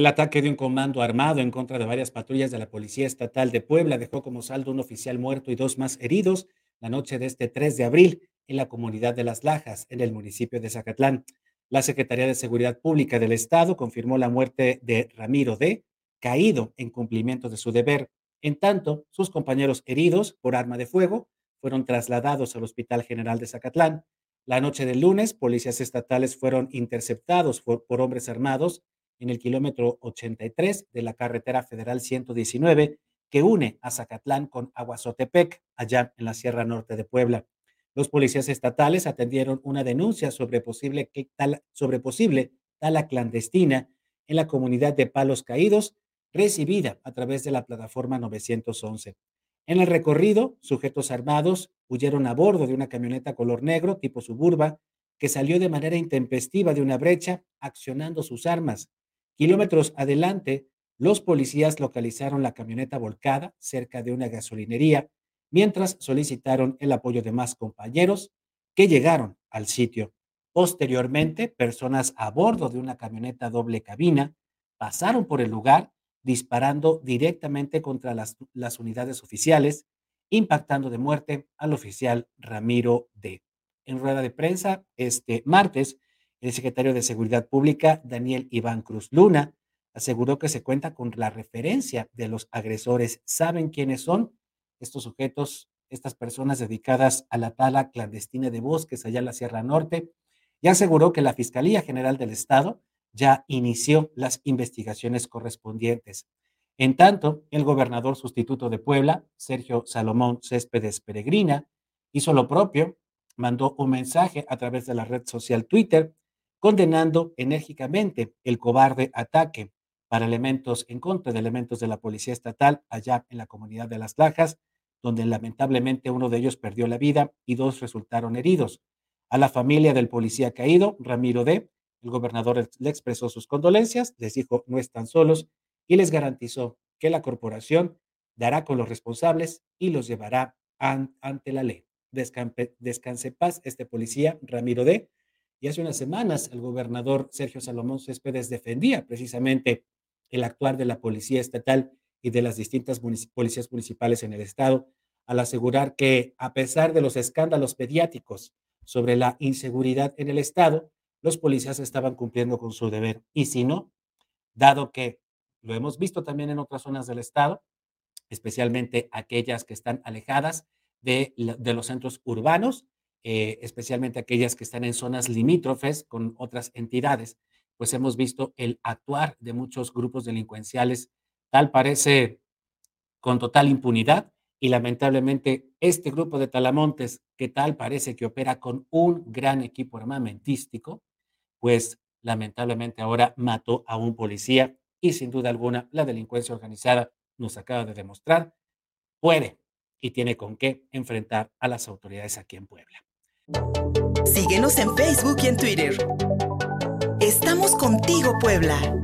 El ataque de un comando armado en contra de varias patrullas de la Policía Estatal de Puebla dejó como saldo un oficial muerto y dos más heridos la noche de este 3 de abril en la comunidad de Las Lajas, en el municipio de Zacatlán. La Secretaría de Seguridad Pública del Estado confirmó la muerte de Ramiro D., caído en cumplimiento de su deber. En tanto, sus compañeros heridos por arma de fuego fueron trasladados al Hospital General de Zacatlán. La noche del lunes, policías estatales fueron interceptados por, hombres armados en el kilómetro 83 de la carretera federal 119 que une a Zacatlán con Aguazotepec, allá en la Sierra Norte de Puebla. Los policías estatales atendieron una denuncia sobre posible, sobre posible tala clandestina en la comunidad de Palos Caídos, recibida a través de la plataforma 911. En el recorrido, sujetos armados huyeron a bordo de una camioneta color negro tipo suburba que salió de manera intempestiva de una brecha accionando sus armas. Kilómetros adelante, los policías localizaron la camioneta volcada cerca de una gasolinería mientras solicitaron el apoyo de más compañeros que llegaron al sitio. Posteriormente, personas a bordo de una camioneta doble cabina pasaron por el lugar disparando directamente contra las, las unidades oficiales, impactando de muerte al oficial Ramiro D. En rueda de prensa este martes, el secretario de Seguridad Pública, Daniel Iván Cruz Luna, aseguró que se cuenta con la referencia de los agresores. ¿Saben quiénes son estos sujetos, estas personas dedicadas a la tala clandestina de bosques allá en la Sierra Norte? Y aseguró que la Fiscalía General del Estado ya inició las investigaciones correspondientes. En tanto, el gobernador sustituto de Puebla, Sergio Salomón Céspedes Peregrina, hizo lo propio, mandó un mensaje a través de la red social Twitter condenando enérgicamente el cobarde ataque para elementos en contra de elementos de la policía estatal allá en la comunidad de Las Lajas, donde lamentablemente uno de ellos perdió la vida y dos resultaron heridos. A la familia del policía caído, Ramiro D., el gobernador le expresó sus condolencias, les dijo no están solos y les garantizó que la corporación dará con los responsables y los llevará ante la ley. descanse paz este policía, Ramiro D. Y hace unas semanas el gobernador Sergio Salomón Céspedes defendía precisamente el actuar de la policía estatal y de las distintas policías municipales en el estado al asegurar que a pesar de los escándalos mediáticos sobre la inseguridad en el estado, los policías estaban cumpliendo con su deber. Y si no, dado que lo hemos visto también en otras zonas del estado, especialmente aquellas que están alejadas de, los centros urbanos, eh, especialmente aquellas que están en zonas limítrofes con otras entidades, pues hemos visto el actuar de muchos grupos delincuenciales, tal parece con total impunidad, y lamentablemente este grupo de talamontes, que tal parece que opera con un gran equipo armamentístico, pues lamentablemente ahora mató a un policía y sin duda alguna la delincuencia organizada nos acaba de demostrar puede y tiene con qué enfrentar a las autoridades aquí en Puebla. Síguenos en Facebook y en Twitter. Estamos contigo, Puebla.